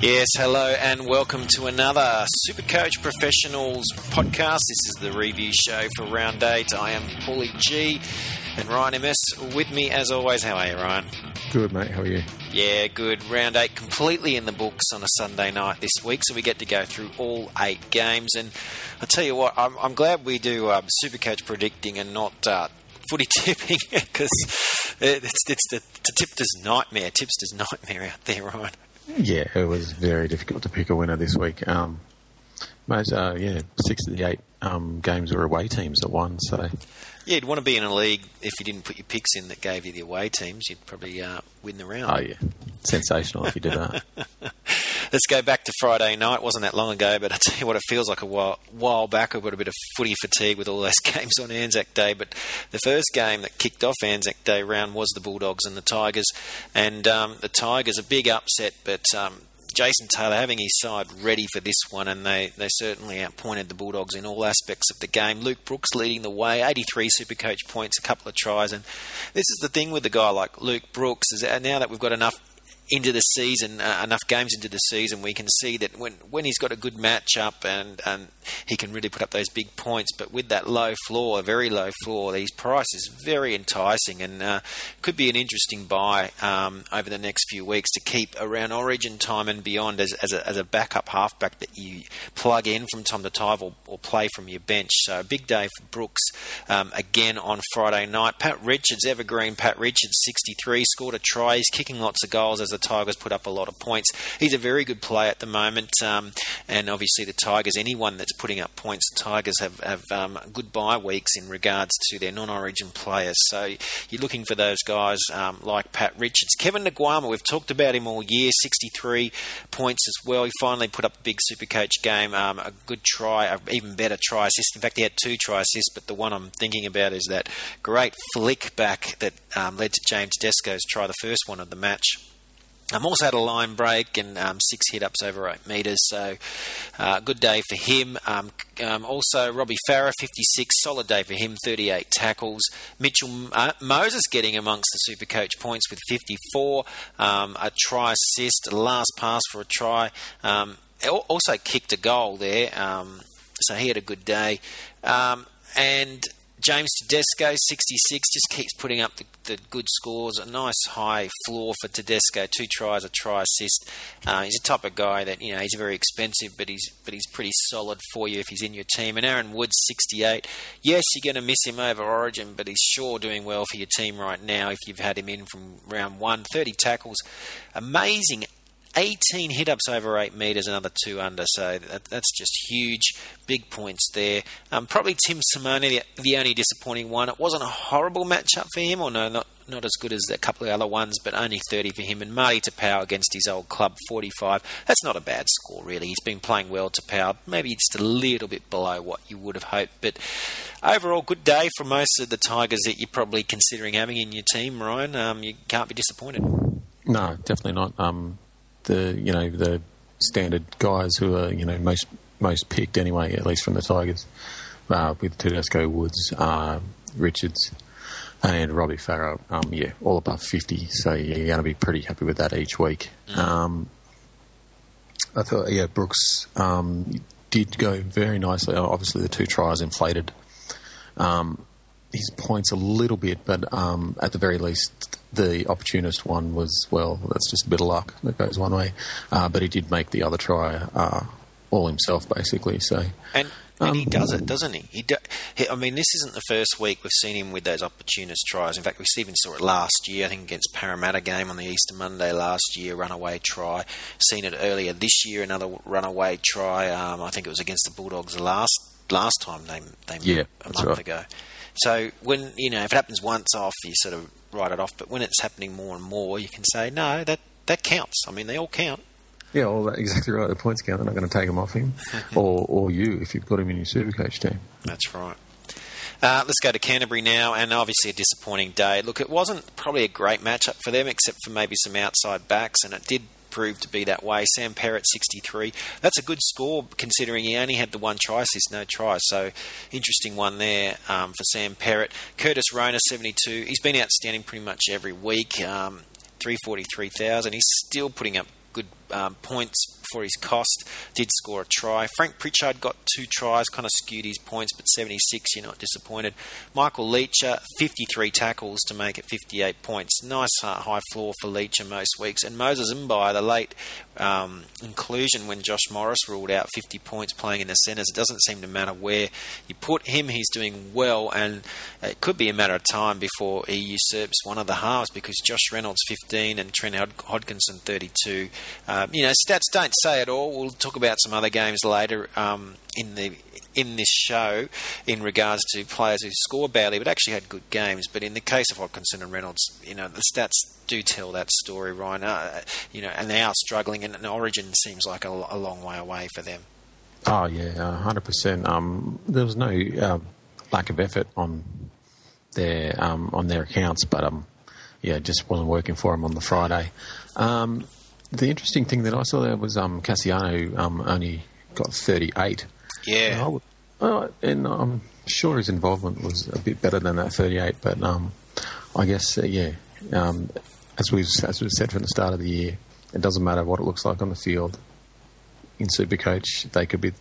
Yes, hello and welcome to another Supercoach Professionals podcast. This is the review show for round eight. I am Paulie G and Ryan MS with me as always. How are you, Ryan? Good, mate. How are you? Yeah, good. Round eight completely in the books on a Sunday night this week, so we get to go through all eight games. And I tell you what, I'm, I'm glad we do um, Supercoach predicting and not uh, footy tipping because it's, it's the, the tipster's nightmare, tipster's nightmare out there, Ryan. Yeah, it was very difficult to pick a winner this week. Um, most, uh, yeah, six of the eight um, games were away teams that won. So yeah, you'd want to be in a league if you didn't put your picks in that gave you the away teams. You'd probably uh, win the round. Oh yeah, sensational if you did that. Let's go back to Friday night. It wasn't that long ago, but I tell you what, it feels like a while, while back. I've got a bit of footy fatigue with all those games on Anzac Day. But the first game that kicked off Anzac Day round was the Bulldogs and the Tigers, and um, the Tigers a big upset, but. Um, Jason Taylor having his side ready for this one, and they, they certainly outpointed the Bulldogs in all aspects of the game. Luke Brooks leading the way, 83 Supercoach points, a couple of tries, and this is the thing with a guy like Luke Brooks is now that we've got enough into the season, uh, enough games into the season, we can see that when when he's got a good matchup and and he can really put up those big points. But with that low floor, a very low floor, his price is very enticing and uh, could be an interesting buy um, over the next few weeks to keep around Origin time and beyond as as a, as a backup halfback that you plug in from time to time or, or play from your bench. So a big day for Brooks um, again on Friday night. Pat Richards, evergreen Pat Richards, 63, scored a try. He's kicking lots of goals as the Tigers put up a lot of points. He's a very good player at the moment, um, and obviously the Tigers, anyone that's putting up points, the Tigers have, have um, good bye weeks in regards to their non-origin players. So you're looking for those guys um, like Pat Richards. Kevin Naiqama, we've talked about him all year, 63 points as well. He finally put up a big super coach game, um, a good try, an even better try assist. In fact, he had two try assists, but the one I'm thinking about is that great flick back that um, led to James Tedesco's try, the first one of the match. I'm also had a line break and um, six hit ups over eight metres, so uh, good day for him. Um, um, also, Robbie Farah, 56, solid day for him, 38 tackles. Mitchell uh, Moses getting amongst the super coach points with 54, um, a try assist, last pass for a try. Um, also kicked a goal there, um, so he had a good day. and James Tedesco, 66, just keeps putting up the, the, good scores. A nice high floor for Tedesco. Two tries, a try assist. Uh, he's a type of guy that you know he's very expensive, but he's but he's pretty solid for you if he's in your team. And Aaron Woods, 68. Yes, you're going to miss him over Origin, but he's sure doing well for your team right now. If you've had him in from round one, 30 tackles, amazing 18 hit ups over 8 metres, another 2 under, so that, that's just huge. Big points there. Um, probably Tim Simona, the, the, only disappointing one. It wasn't a horrible matchup for him, or no, not, not as good as a couple of other ones, but only 30 for him. And Marty Taupau against his old club, 45. That's not a bad score, really. He's been playing well, Taupau. Maybe just a little bit below what you would have hoped, but overall, good day for most of the Tigers that you're probably considering having in your team, Ryan. Um, you can't be disappointed. No, definitely not. Um, the you know the standard guys who are you know most most picked anyway, at least from the Tigers, uh, with Tedesco, Woods, uh, Richards, and Robbie Farah. Um, yeah, all above fifty. So you're going to be pretty happy with that each week. Mm. Um, I thought yeah, Brooks um, did go very nicely. Obviously, the two tries inflated. Um, his points a little bit, but um, at the very least, the opportunist one was well. That's just a bit of luck that goes one way, uh, but he did make the other try uh, all himself, basically. So and. And um, he does it, doesn't he? He, do, he? I mean, this isn't the first week we've seen him with those opportunist tries. In fact, we even saw it last year. I think against Parramatta game on the Easter Monday last year, runaway try. Seen it earlier this year, another runaway try. Um, I think it was against the Bulldogs last last time they they yeah, a month right. ago. So when you know if it happens once off, you sort of write it off. But when it's happening more and more, you can say no, that that counts. I mean, they all count. Yeah, well, that exactly right. The points count. They're not going to take them off him, or or you if you've got him in your Supercoach team. That's right. Uh, let's go to Canterbury now, and obviously a disappointing day. Look, it wasn't probably a great matchup for them, except for maybe some outside backs, and it did proved to be that way. Sam Perrett, 63. That's a good score considering he only had the one try assist, no try. So interesting one there um, for Sam Perrett. Curtis Rona, 72. He's been outstanding pretty much every week. Um, 343,000. He's still putting up good um, points for his cost. Did score a try. Frank Pritchard got two tries, kind of skewed his points, but 76, you're not disappointed. Michael Lichaa, 53 tackles to make it 58 points. Nice uh, high floor for Lichaa most weeks. And Moses Mbye, the late um, inclusion when Josh Morris ruled out 50 points playing in the centres. It doesn't seem to matter where you put him, he's doing well, and it could be a matter of time before he usurps one of the halves because Josh Reynolds 15 and Trent Hodkinson 32. Um, you know, stats don't say it all. We'll talk about some other games later um, in the in this show in regards to players who score badly but actually had good games. But in the case of Hodkinson and Reynolds, you know, the stats do tell that story, Ryan. Uh, you know, and they are struggling, and, and Origin seems like a, a, long way away for them. Oh yeah, hundred um, percent. There was no uh, lack of effort on their um, on their accounts, but um, yeah, it just wasn't working for them on the Friday. Um, the interesting thing that I saw there was um, Kasiano um, only got 38. Yeah. And, uh, and, I'm sure his involvement was a bit better than that 38, but um, I guess, uh, yeah, um, as, we've, as we've said from the start of the year, it doesn't matter what it looks like on the field. In Supercoach, they could be,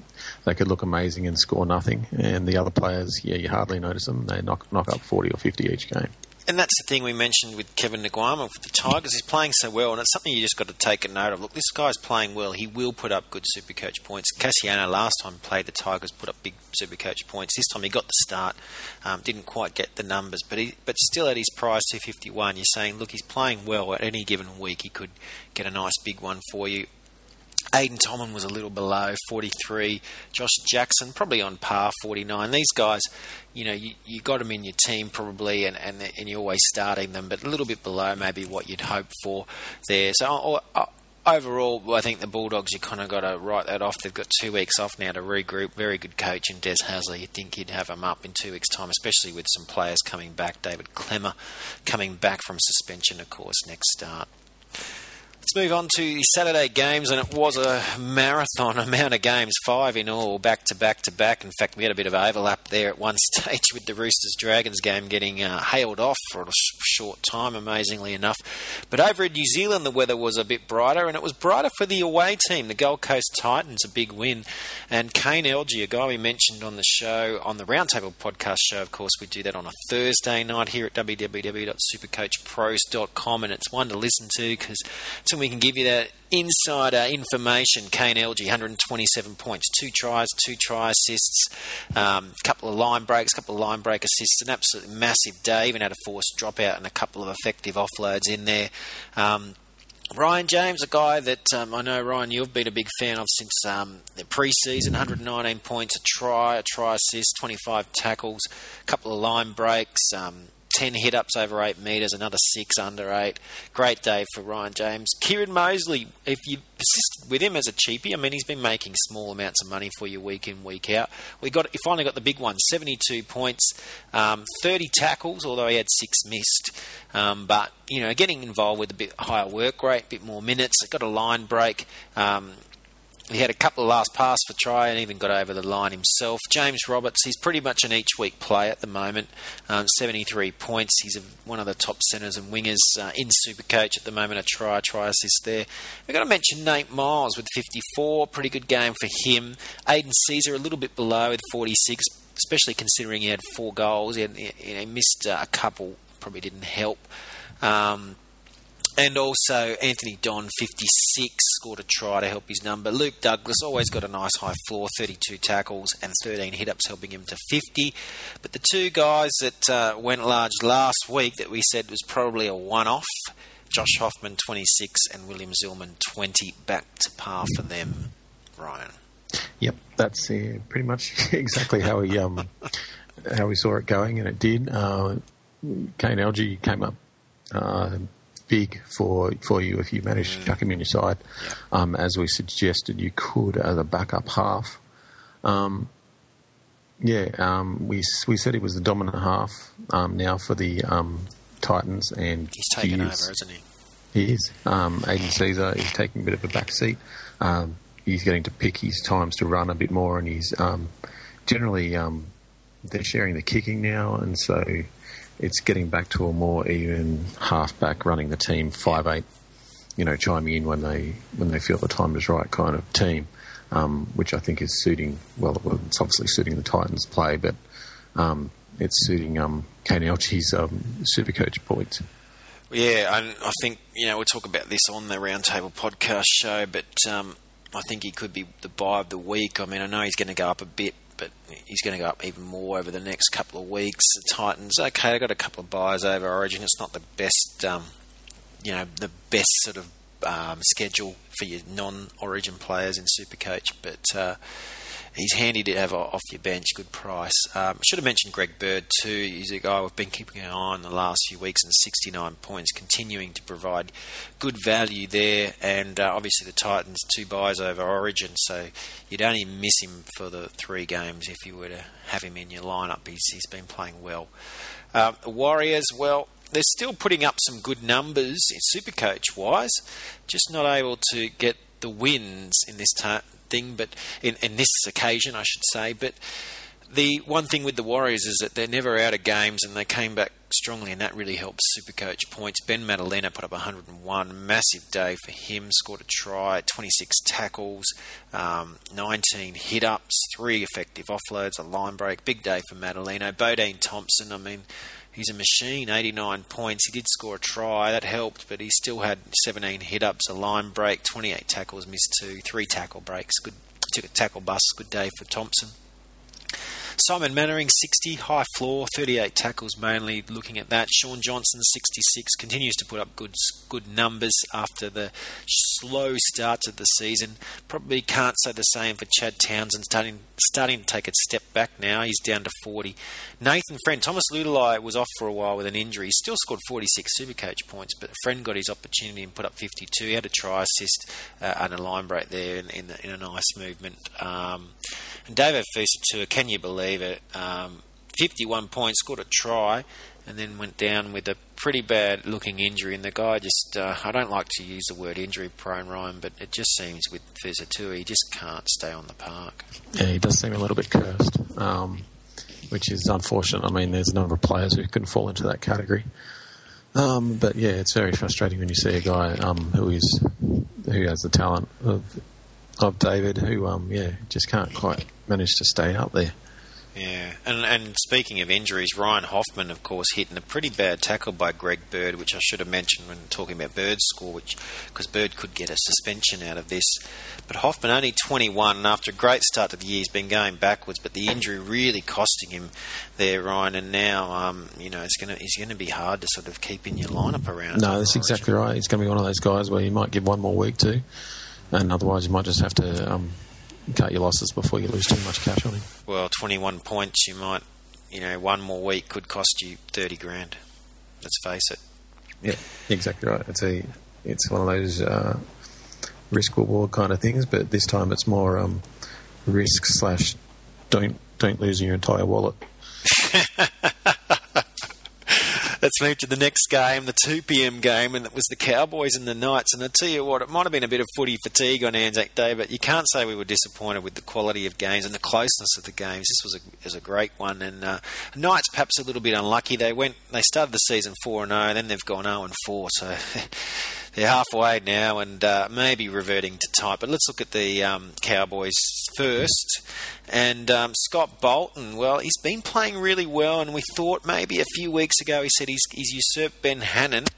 they could look amazing and score nothing, and the other players, yeah, you hardly notice them. They knock knock up forty or fifty each game and that's the thing we mentioned with Kevin Naiqama with the Tigers. He's playing so well, and it's something you just got to take a note of. Look, this guy's playing well. He will put up good super coach points. Kasiano last time played the Tigers, put up big super coach points. This time he got the start, um, didn't quite get the numbers, but he, but still at his price 251, you're saying, look, he's playing well. At any given week, he could get a nice big one for you. Aiden Tolman was a little below 43. Josh Jackson probably on par 49. These guys, you know, you, you got them in your team probably, and, and and you're always starting them, but a little bit below maybe what you'd hope for there. So. Uh, overall, I think the Bulldogs, you kind of got to write that off. They've got two weeks off now to regroup. Very good coach in Des Hasler. You'd think he'd have them up in two weeks' time, especially with some players coming back. David Klemmer coming back from suspension, of course, next start. Let's move on to the Saturday games, and it was a marathon amount of games, five in all, back to back to back. In fact, we had a bit of overlap there at one stage with the Roosters Dragons game getting uh, hailed off for a short time, amazingly enough. But over in New Zealand, the weather was a bit brighter, and it was brighter for the away team, the Gold Coast Titans, a big win. And Kane Elgey, a guy we mentioned on the show, on the Roundtable podcast show, of course, we do that on a Thursday night here at www.supercoachpros.com, and it's one to listen to because and we can give you that insider information. Kane Elgey, 127 points, two tries, two try assists, a um, couple of line breaks, a couple of line break assists, an absolutely massive day. Even had a forced dropout and a couple of effective offloads in there. Um, Ryan James, a guy that um, I know, Ryan, you've been a big fan of since um, the preseason 119 points, a try, a try assist, 25 tackles, a couple of line breaks, um, 10 hit ups over 8 metres, another 6 under 8. Great day for Ryan James. Kieran Moseley, if you persisted with him as a cheapie, I mean, he's been making small amounts of money for you week in, week out. We got he finally got the big one 72 points, um, 30 tackles, although he had 6 missed. Um, but, you know, getting involved with a bit higher work rate, a bit more minutes, got a line break. Um, he had a couple of last pass for try and even got over the line himself. James Roberts, he's pretty much an each week play at the moment. Um, 73 points. He's a, one of the top centres and wingers uh, in Supercoach at the moment. A try, try assist there. We've got to mention Nate Miles with 54. Pretty good game for him. Aidan Sezer a little bit below with 46, especially considering he had four goals. He, had, he, he missed uh, a couple, probably didn't help. Um, and also Anthony Don, 56, scored a try to help his number. Luke Douglas always got a nice high floor, 32 tackles and 13 hit ups, helping him to 50. But the two guys that uh, went large last week that we said was probably a one off Josh Hoffman, 26, and William Zillman, 20, back to par for them. Ryan. Yep, that's uh, pretty much exactly how we um, how we saw it going, and it did. Uh, Kane Elgey came up uh, big for for you if you manage to chuck him in your side, um, as we suggested you could as a backup half. Um, yeah, um, we we said he was the dominant half um, now for the um, Titans, and he's taken he is, over, isn't he? He is. Um, Aidan Sezer is taking a bit of a back seat. he's getting to pick his times to run a bit more, and he's generally they're sharing the kicking now, and so it's getting back to a more even halfback running the team, five eight, you know, chiming in when they when they feel the time is right, kind of team, um, which I think is suiting. Well, it's obviously suiting the Titans' play, but um, it's suiting um, Kane Elgey's um, super coach points. Yeah, and I think you know we'll talk about this on the Roundtable podcast show, but um, I think he could be the buy of the week. I mean, I know he's going to go up a bit, but he's going to go up even more over the next couple of weeks. The Titans, okay, they got a couple of buys over Origin. It's not the best, um, you know, the best sort of um, schedule for your non-Origin players in Supercoach, but. Uh, he's handy to have off your bench, good price. Um, should have mentioned Greg Bird too. He's a guy we've been keeping an eye on the last few weeks, and 69 points, continuing to provide good value there. And uh, obviously the Titans two buys over Origin, so you'd only miss him for the three games if you were to have him in your lineup. He's, he's been playing well. Um, Warriors, well, they're still putting up some good numbers in Supercoach wise, just not able to get the wins in this time thing, but in, in this occasion, I should say. But the one thing with the Warriors is that they're never out of games, and they came back strongly, and that really helps Supercoach points. Ben Matulino put up 101, massive day for him. Scored a try, 26 tackles, um, 19 hit ups, three effective offloads, a line break. Big day for Matulino. Bodene Thompson, I mean he's a machine, 89 points. He did score a try, that helped, but he still had 17 hit ups, a line break, 28 tackles, missed two, three tackle breaks. Good, took a tackle bust. Good day for Thompson. Simon Mannering, 60, high floor, 38 tackles mainly, looking at that. Shaun Johnson, 66, continues to put up good good numbers after the slow start to the season. Probably can't say the same for Chad Townsend, starting, starting to take a step back now. He's down to 40. Nathan Friend, Thomas Leuluai was off for a while with an injury. He still scored 46 Supercoach points, but Friend got his opportunity and put up 52. He had a try assist uh, and a line break there in, in, in a nice movement. Um, and David Fusitu'a, can you believe Um, 51 points, scored a try, and then went down with a pretty bad looking injury. And the guy just, uh, I don't like to use the word injury prone, Ryan, but it just seems with Fusitu'a, he just can't stay on the park. Yeah, he does seem a little bit cursed, um, which is unfortunate. I mean, there's a number of players who can fall into that category. Um, but yeah, it's very frustrating when you see a guy um, who is who has the talent of of David, who um, yeah just can't quite manage to stay up there. Yeah, and and speaking of injuries, Ryan Hoffman, of course, hit in a pretty bad tackle by Greg Bird, which I should have mentioned when talking about Bird's score, which because Bird could get a suspension out of this. But Hoffman only 21, and after a great start to the year, he's been going backwards. But the injury really costing him there, Ryan. And now, um, you know, it's gonna he's going to be hard to sort of keep in your lineup around. No, that's exactly right. He's going to be one of those guys where you might give one more week to and otherwise you might just have to um, cut your losses before you lose too much cash on him. Well, 21 points, you might, you know, one more week could cost you 30 grand. Let's face it. Yeah, exactly right. It's a, it's one of those uh, risk reward kind of things, but this time it's more um, risk slash don't don't lose your entire wallet. let's move to the next game, the 2 p.m. game, and it was the Cowboys and the Knights. And I tell you what, it might have been a bit of footy fatigue on Anzac Day, but you can't say we were disappointed with the quality of games and the closeness of the games. This was a, was a great one. And uh, Knights perhaps a little bit unlucky. They went, they started the season 4 0, then they've gone 0 4. So. they're halfway now and uh, maybe reverting to type. But let's look at the um, Cowboys first. And um, Scott Bolton, well, he's been playing really well, and we thought maybe a few weeks ago he said he's, he's usurped Ben Hannant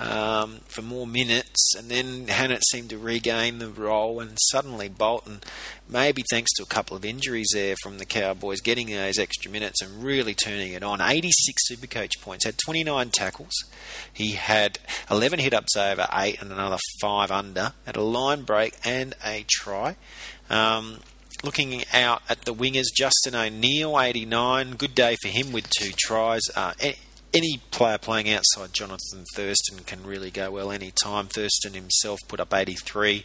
um, for more minutes, and then Hannant seemed to regain the role, and suddenly Bolton, maybe thanks to a couple of injuries there from the Cowboys, getting those extra minutes and really turning it on. 86 Supercoach points, had 29 tackles. He had 11 hit ups over 8 and another 5 under, had a line break and a try. Um, looking out at the wingers, Justin O'Neill, 89. Good day for him with two tries. Uh, any player playing outside Jonathan Thurston can really go well any time. Thurston himself put up 83.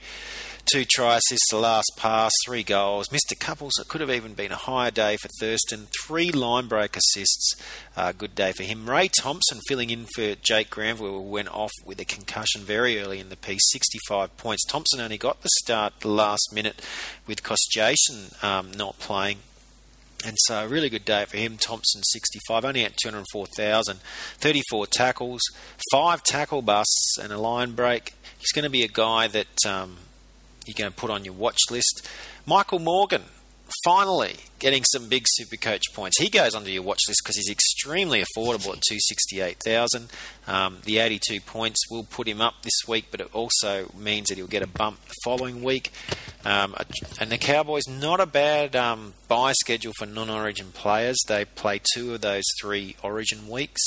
Two try assists, the last pass, three goals. Missed a couple, so it could have even been a higher day for Thurston. Three line break assists. Uh, good day for him. Ray Thompson filling in for Jake Granville went off with a concussion very early in the piece, 65 points. Thompson only got the start the last minute with Kostjation um, not playing And so, a really good day for him. Thompson, 65, only at 204,000, 34 tackles, five tackle busts, and a line break. He's going to be a guy that um, you're going to put on your watch list. Michael Morgan, finally getting some big super coach points. He goes onto your watch list because he's extremely affordable at 268,000. Um, the 82 points will put him up this week, but it also means that he'll get a bump the following week. Um, and the Cowboys, not a bad um, buy schedule for non origin players. They play two of those three origin weeks.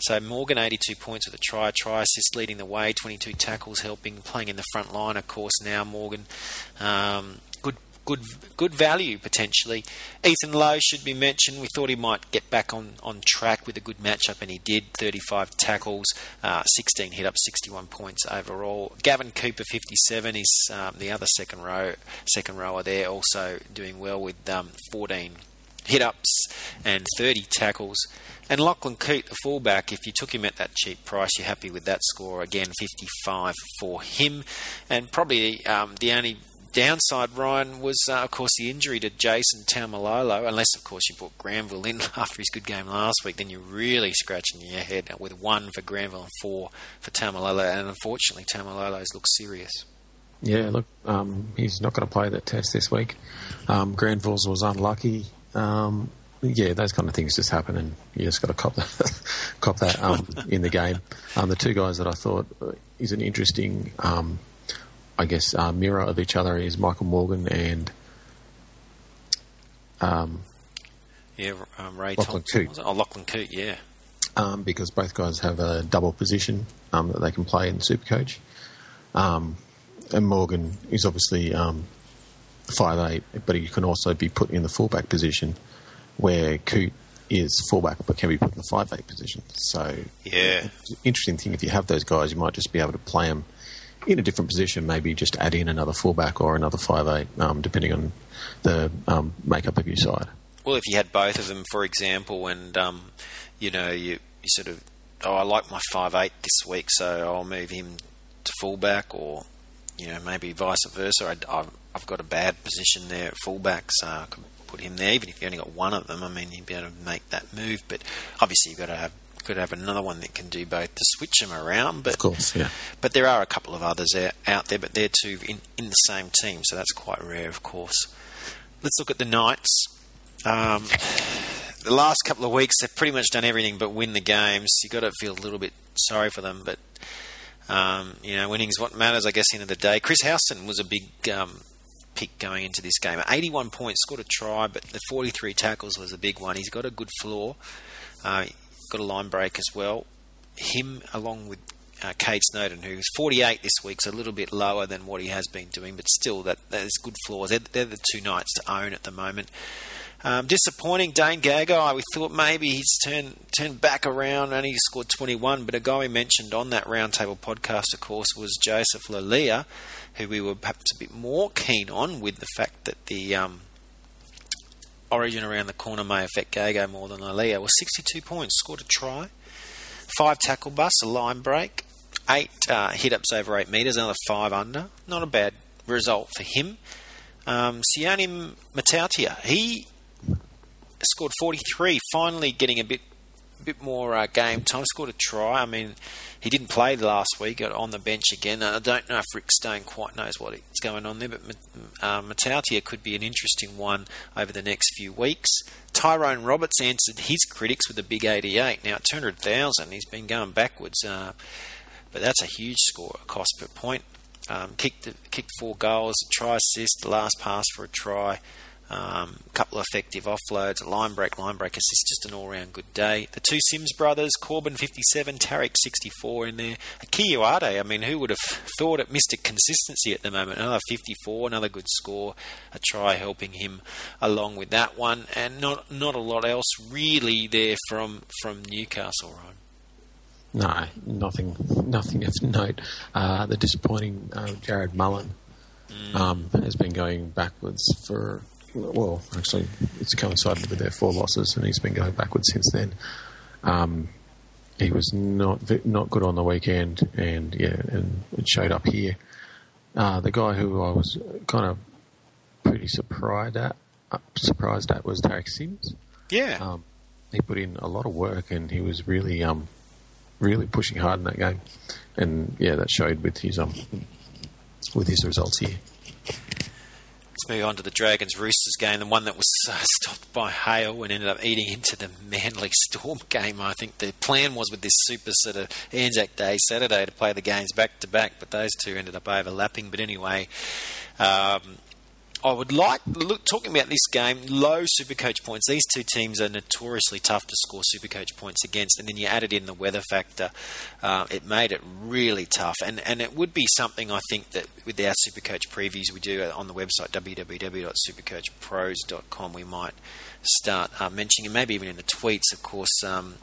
So Morgan, 82 points with a try, try assist leading the way, 22 tackles helping, playing in the front line, of course, now Morgan. Um, good good value potentially. Ethan Lowe should be mentioned. We thought he might get back on, on track with a good matchup, and he did. 35 tackles, uh, 16 hit ups, 61 points overall. Gavin Cooper, 57, is um, the other second row second rower there, also doing well with um, 14 hit ups and 30 tackles. And Lachlan Coote, the fullback, if you took him at that cheap price, you're happy with that score. Again, 55 for him. And probably um, the only downside, Ryan, was uh, of course the injury to Jason Taumalolo. Unless, of course, you put Granville in after his good game last week, then you're really scratching your head with one for Granville and four for Taumalolo. And unfortunately, Taumalolo's look serious. Yeah, look, um, he's not going to play that test this week. Um, Granville's was unlucky. Um, yeah, those kind of things just happen, and you just got to cop that, cop that um, in the game. Um, the two guys that I thought is an interesting, um, I guess, uh, mirror of each other is Michael Morgan and um, yeah, um, Ray Lachlan Thompson. Coote. Oh, Lachlan Coote, yeah. um, because both guys have a double position um, that they can play in Supercoach. Um, and Morgan is obviously um, five eight, but he can also be put in the fullback position, where Coote is fullback but can be put in the five eight position. So Yeah. interesting thing if you have those guys, you might just be able to play them in a different position. Maybe just add in another fullback or another five eight, um, depending on the um, makeup of your side. Well, if you had both of them, for example, and um, you know, you, you sort of, oh, I like my five eight this week, so I'll move him to fullback, or you know, maybe vice versa. I, I've, I've got a bad position there at fullback, so I could put him there. Even if you only got one of them, I mean, you'd be able to make that move. But obviously, you've got to have to have another one that can do both to switch them around. But Of course, yeah. but there are a couple of others out, out there, but they're two in, in the same team, so that's quite rare, of course. Let's look at the Knights. Um, the last couple of weeks, they've pretty much done everything but win the games. You've got to feel a little bit sorry for them, but um, you know, winning's what matters, I guess, end of the day. Chris Houston was a big um, pick going into this game. 81 points, scored a try, but the 43 tackles was a big one. He's got a good floor. Uh, got a line break as well. Him, along with uh, Kade Snowden, who's 48 this week, so a little bit lower than what he has been doing, but still, that that is good floors. They're, they're the two Knights to own at the moment. Um, disappointing, Dane Gagai. We thought maybe he's turned turned back around, and he scored 21. But a guy we mentioned on that roundtable podcast, of course, was Joseph Leilua, who we were perhaps a bit more keen on, with the fact that the um, origin around the corner may affect Gagai more than Leilua. Well, 62 points, scored a try, five tackle busts, a line break, eight uh, hit ups over eight metres, another five under. Not a bad result for him. Um, Sione Matautia, he scored 43, finally getting a bit bit more uh, game time. Scored a try. I mean, he didn't play last week got on the bench again. I don't know if Rick Stone quite knows what's going on there, but uh, Matautia could be an interesting one over the next few weeks. Tyrone Roberts answered his critics with a big 88. Now, 200,000, he's been going backwards, uh, but that's a huge score, cost per point. Um, kicked, kicked four goals, try assist, last pass for a try. Um, a couple of effective offloads, a line break, line break assist, just an all round good day. The two Sims brothers, Korbin 57, Tariq 64 in there. Akuila Uate, I mean, who would have thought it missed a consistency at the moment? Another 54, another good score, a try helping him along with that one, and not not a lot else really there from from Newcastle, right? No, nothing, nothing of note. Uh, the disappointing uh, Jarrod Mullen um, has been going backwards for well, actually, it's coincided with their four losses, and he's been going backwards since then. Um, he was not not good on the weekend, and yeah, and it showed up here. Uh, the guy who I was kind of pretty surprised at surprised at was Tariq Sims. Yeah. Um, he put in a lot of work and he was really, um, really pushing hard in that game. And yeah, that showed with his um, with his results here. Let's move on to the Dragons Roosters game, the one that was uh, stopped by hail and ended up eating into the Manly Storm game. I think the plan was with this super set of Anzac Day Saturday to play the games back to back, but those two ended up overlapping. But anyway, um, I would like look talking about this game. Low super coach points. These two teams are notoriously tough to score super coach points against, and then you added in the weather factor. Uh, it made it really tough, and and it would be something I think that with our super coach previews we do on the website www.supercoachpros.com we might start uh, mentioning, and maybe even in the tweets. Of course, um,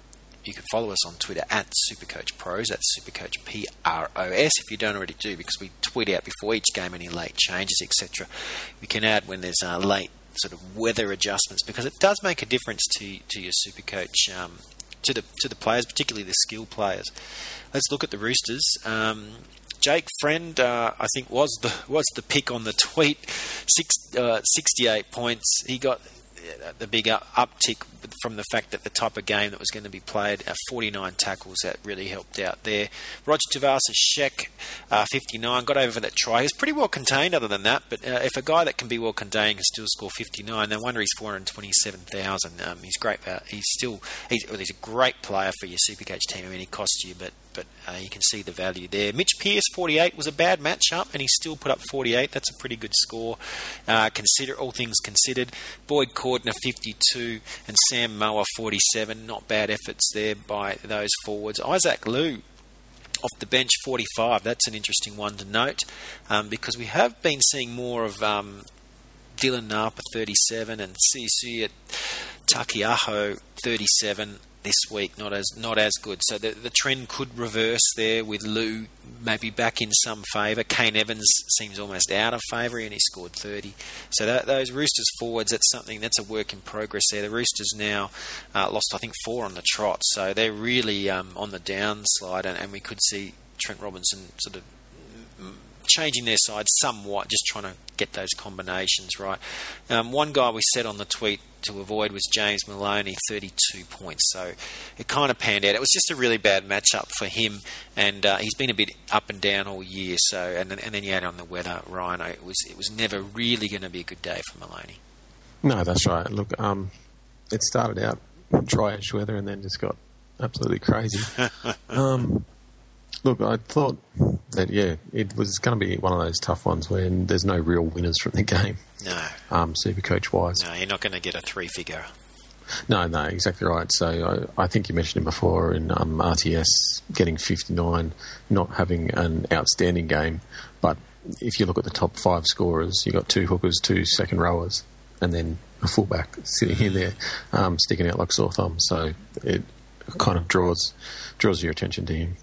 you can follow us on Twitter at Supercoach Pros. That's Supercoach P R O S. If you don't already do, because we tweet out before each game any late changes, etc. We can add when there's uh, late sort of weather adjustments because it does make a difference to to your Supercoach. Um, to the to the players, particularly the skill players. Let's look at the Roosters. Um, Jake Friend, uh, I think, was the was the pick on the tweet. Six, uh, 68 points. He got the big uptick from the fact that the type of game that was going to be played, uh, 49 tackles, that really helped out there. Roger Tuivasa Sheck, uh, 59, got over that try. He's pretty well contained other than that, but uh, if a guy that can be well contained can still score 59, no wonder he's 427,000. Um, he's great. Uh, he's still he's, well, he's a great player for your Supercoach team. I mean, he costs you, but but uh, you can see the value there. Mitch Pearce, 48, was a bad matchup, and he still put up 48. That's a pretty good score. Uh, consider all things considered. Boyd Cordner, 52, and Sam Moa, 47. Not bad efforts there by those forwards. Isaac Liu, off the bench 45. That's an interesting one to note um, because we have been seeing more of um, Dylan Napa 37 and Sio Siua Taukeiaho 37 this week not as not as good. So the the trend could reverse there with Liu maybe back in some favour. Kane Evans seems almost out of favour and he scored 30. So that, those Roosters forwards, that's something that's a work in progress there. The Roosters now uh, lost I think four on the trot, so they're really um, on the downslide, and, and we could see Trent Robinson sort of changing their side somewhat, just trying to get those combinations right. Um, one guy we said on the tweet to avoid was James Maloney, 32 points. So it kind of panned out. It was just a really bad matchup for him, and uh, he's been a bit up and down all year. So and then, and then you add on the weather, Ryan. It was it was never really going to be a good day for Maloney. No, that's right. Look, um, it started out dryish weather and then just got absolutely crazy. um, Look, I thought that yeah, it was going to be one of those tough ones where there's no real winners from the game. No, um, super coach wise. No, you're not going to get a three figure. No, no, exactly right. So I, I think you mentioned it before in um, RTS getting 59, not having an outstanding game. But if you look at the top five scorers, you've got two hookers, two second rowers, and then a fullback sitting in there, um, sticking out like sore thumbs. So it kind of draws draws your attention to him.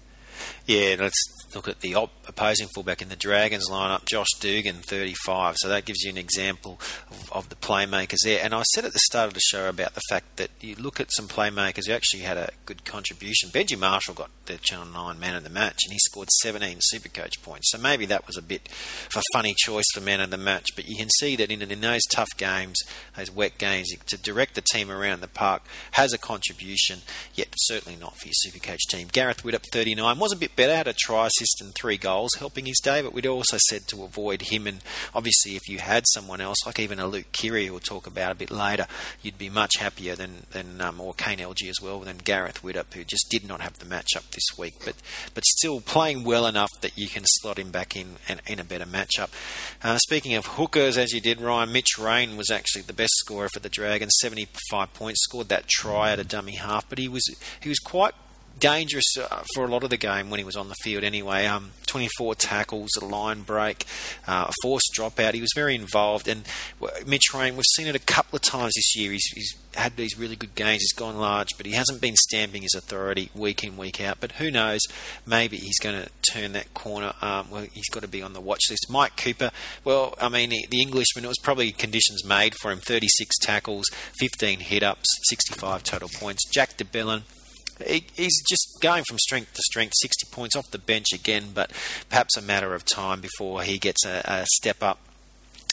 Yeah, let's look at the op- opposing fullback in the Dragons lineup, Josh Dugan, 35. So that gives you an example of, of, the playmakers there. And I said at the start of the show about the fact that you look at some playmakers who actually had a good contribution. Benji Marshall got the Channel 9 man of the match, and he scored 17 Supercoach points. So maybe that was a bit of a funny choice for man of the match. But you can see that in, in those tough games, those wet games, to direct the team around the park has a contribution, yet certainly not for your Supercoach team. Gareth Widdop, 39, was a bit better, had a try assist and three goals helping his day, but we'd also said to avoid him. And obviously, if you had someone else, like even a Luke Keary, we'll talk about a bit later, you'd be much happier than, than um, or Kane Elgey as well, than Gareth Widdop, who just did not have the matchup this week, but but still playing well enough that you can slot him back in in, in a better matchup. Uh, speaking of hookers, as you did, Ryan, Mitch Rein was actually the best scorer for the Dragons, 75 points, scored that try at a dummy half, but he was he was quite dangerous uh, for a lot of the game when he was on the field anyway. Um, 24 tackles, a line break, uh, a forced dropout. He was very involved. And Mitch Rein, we've seen it a couple of times this year. He's, he's had these really good games. He's gone large, but he hasn't been stamping his authority week in, week out. But who knows? Maybe he's going to turn that corner. Um, well, he's got to be on the watch list. Mike Cooper, well, I mean, the Englishman, it was probably conditions made for him 36 tackles, 15 hit ups, 65 total points. Jack de Belin, he, he's just going from strength to strength, 60 points off the bench again, but perhaps a matter of time before he gets a, a step up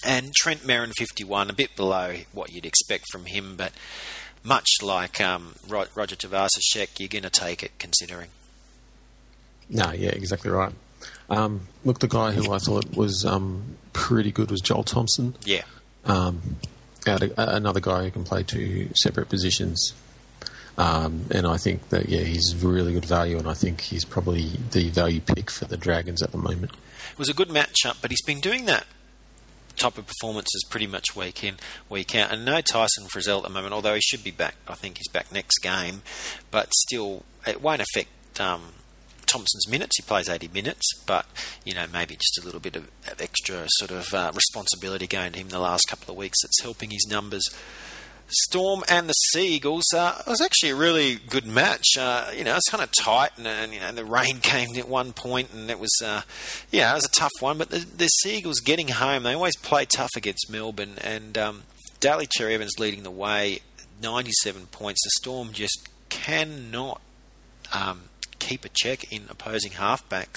And Trent Merrin, 51, a bit below what you'd expect from him, but much like um, Roger Tuivasa-Sheck, you're going to take it considering. No, yeah, exactly right. Um, look, the guy who I thought was um, pretty good was Joel Thompson. Yeah. Um, another guy who can play two separate positions. Um, and I think that, yeah, he's really good value, and I think he's probably the value pick for the Dragons at the moment. It was a good matchup, but he's been doing that type of performances pretty much week in, week out. And no Tyson Frizell at the moment, although he should be back. I think he's back next game, but still, it won't affect um, Thompson's minutes. He plays 80 minutes, but you know maybe just a little bit of, of extra sort of uh, responsibility going to him the last couple of weeks that's helping his numbers. Storm and the Seagulls. Uh, it was actually a really good match. Uh, you know, it's kind of tight, and, and, you know the rain came at one point, and it was, uh, yeah, it was a tough one. But the, the Seagulls getting home, they always play tough against Melbourne, and um, Daly Cherry Evans leading the way, 97 points. The Storm just cannot um, keep a check in opposing halfbacks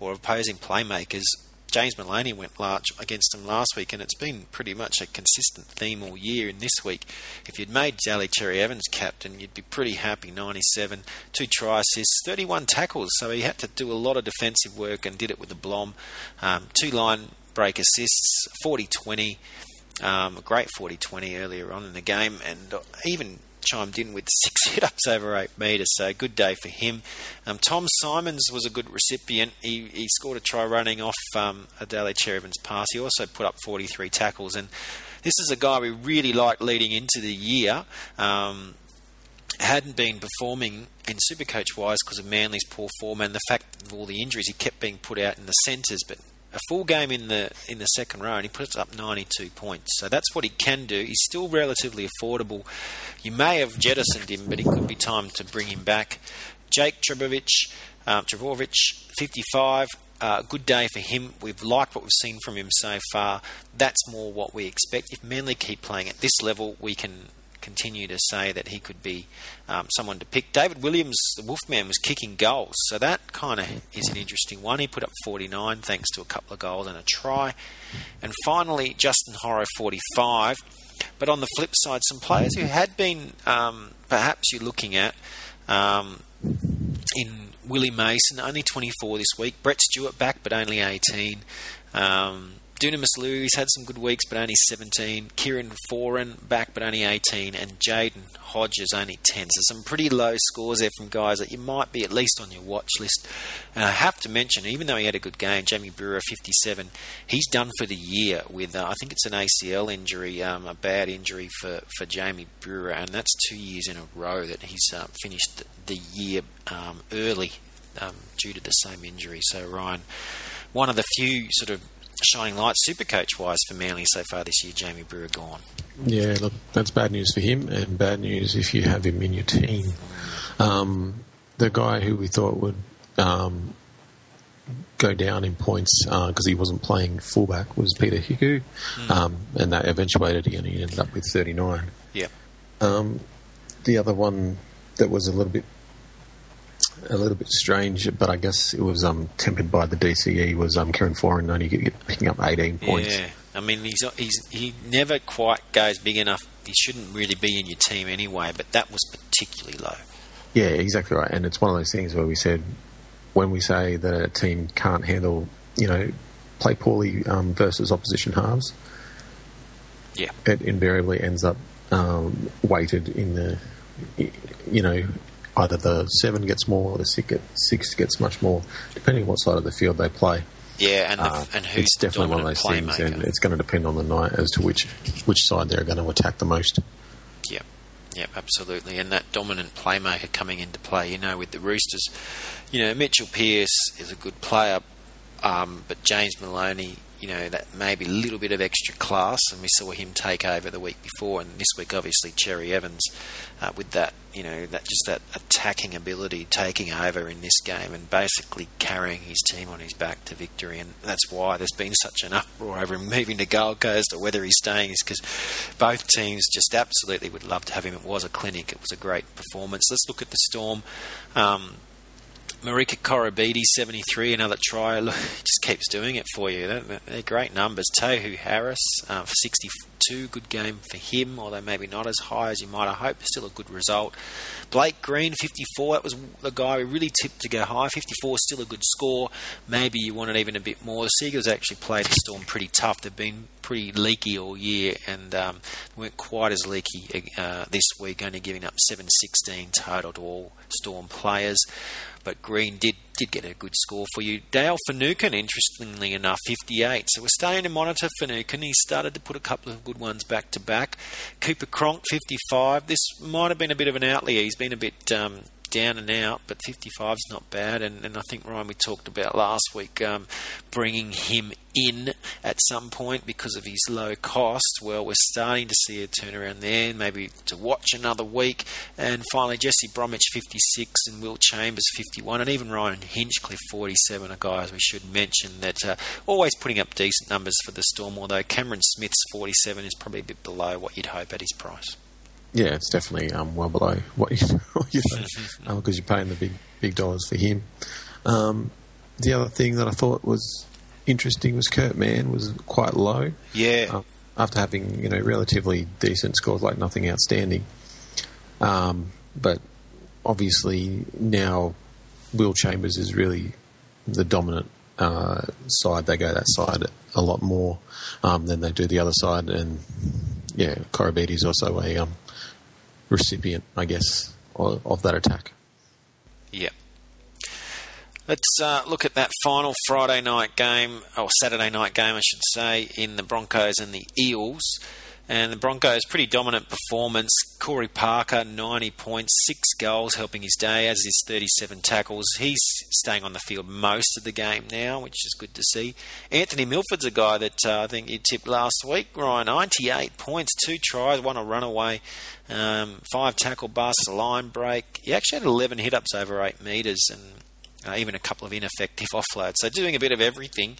or opposing playmakers. James Maloney went large against them last week, and it's been pretty much a consistent theme all year. And this week, if you'd made Daly Cherry Evans captain, you'd be pretty happy. 97, two try assists, 31 tackles, so he had to do a lot of defensive work and did it with a blom. Um, two line break assists, 40 20. Um, a great 40 20 earlier on in the game, and even chimed in with six hit ups over eight metres, so good day for him. Um, Tom Symonds was a good recipient. He, he scored a try running off um, Cherry Evans' pass. He also put up 43 tackles, and this is a guy we really liked leading into the year. Um, hadn't been performing in Supercoach wise because of Manly's poor form and the fact of all the injuries. He kept being put out in the centres, but a full game in the in the second row and he puts up 92 points. So that's what he can do. He's still relatively affordable. You may have jettisoned him, but it could be time to bring him back. Jake Trbojevic, um, 55. Uh, good day for him. We've liked what we've seen from him so far. That's more what we expect. If Manly keep playing at this level, we can continue to say that he could be um, someone to pick. David Williams, the Wolfman, was kicking goals, so that kind of is an interesting one. He put up 49 thanks to a couple of goals and a try. And finally, Justin Horo, 45. But on the flip side, some players who had been um, perhaps you're looking at um, in Willie Mason, only 24 this week. Brett Stewart back, but only 18. Um, Dunamis Lui had some good weeks, but only 17. Kieran Foran back, but only 18. And Jaden Hodges only 10. So some pretty low scores there from guys that you might be at least on your watch list. And I have to mention, even though he had a good game, Jamie Buhrer, 57, he's done for the year with, uh, I think it's an ACL injury, um, a bad injury for, for Jamie Buhrer. And that's two years in a row that he's uh, finished the year um, early um, due to the same injury. So, Ryan, one of the few sort of shining light super coach wise for Manly so far this year, Jamie Buhrer gone. Yeah, look, that's bad news for him, and bad news if you have him in your team. Um, the guy who we thought would um, go down in points because uh, he wasn't playing fullback was Peter Hiku, mm. um, and that eventuated and he ended up with 39. Yeah. Um, the other one that was a little bit a little bit strange, but I guess it was um, tempered by the DCE. Was um, Kieran Foran only picking up 18 points? Yeah, I mean he's, he's he never quite goes big enough. He shouldn't really be in your team anyway, but that was particularly low. Yeah, exactly right. And it's one of those things where we said when we say that a team can't handle, you know, play poorly um, versus opposition halves. Yeah, it invariably ends up um, weighted in the, you know, either the seven gets more or the six, six gets much more, depending on what side of the field they play. Yeah, and, the, uh, and who's it's definitely one of those things, and it's going to depend on the night as to which which side they're going to attack the most. Yeah, yeah, absolutely, and that dominant playmaker coming into play. You know, with the Roosters, you know Mitchell Pearce is a good player, um, but James Maloney you know, that maybe little bit of extra class, and we saw him take over the week before, and this week obviously Cherry Evans uh, with that, you know, that just that attacking ability taking over in this game and basically carrying his team on his back to victory, and that's why there's been such an uproar over him moving to Gold Coast or whether he's staying is because both teams just absolutely would love to have him. It was a clinic, it was a great performance. Let's look at the Storm. Um, Marika Koroibete, 73, another try. Look, just keeps doing it for you. They're, they're great numbers. Tohu Harris uh, for 62, good game for him, although maybe not as high as you might have hoped. Still a good result. Blake Green, 54, that was the guy we really tipped to go high. 54 still a good score. Maybe you wanted even a bit more. The Seagulls actually played the Storm pretty tough. They've been pretty leaky all year and um, weren't quite as leaky uh, this week, only giving up 716 total to all Storm players but Green did did get a good score for you. Dale Finucane, interestingly enough, 58. So we're starting to monitor Finucane. He started to put a couple of good ones back to back. Cooper Cronk, 55. This might have been a bit of an outlier. He's been a bit um, down and out, but 55 is not bad. And, and I think, Ryan, we talked about last week um, bringing him in at some point because of his low cost. Well, we're starting to see a turnaround there, maybe to watch another week. And finally, Jesse Bromwich, 56, and Will Chambers, 51, and even Ryan Hinchcliffe, 47, are guys we should mention that uh, always putting up decent numbers for the Storm, although Cameron Smith's 47 is probably a bit below what you'd hope at his price. Yeah, it's definitely um, well below what you what you think because um, you're paying the big big dollars for him. Um, the other thing that I thought was interesting was Kurt Mann was quite low. Yeah. Um, after having you know relatively decent scores, like nothing outstanding. Um, but obviously now Will Chambers is really the dominant uh, side. They go that side a lot more um, than they do the other side, and yeah, Koroibete is also a um, recipient, I guess, of, of that attack. Yeah. Let's uh, look at that final Friday night game, or Saturday night game, I should say, in the Broncos and the Eels. And the Broncos, pretty dominant performance. Corey Parker, 90 points, six goals, helping his day, as is 37 tackles. He's staying on the field most of the game now, which is good to see. Anthony Milford's a guy that uh, I think you tipped last week, Ryan. 98 points, two tries, one a runaway, um, five tackle busts, a line break. He actually had 11 hit ups over eight metres and uh, even a couple of ineffective offloads. So doing a bit of everything.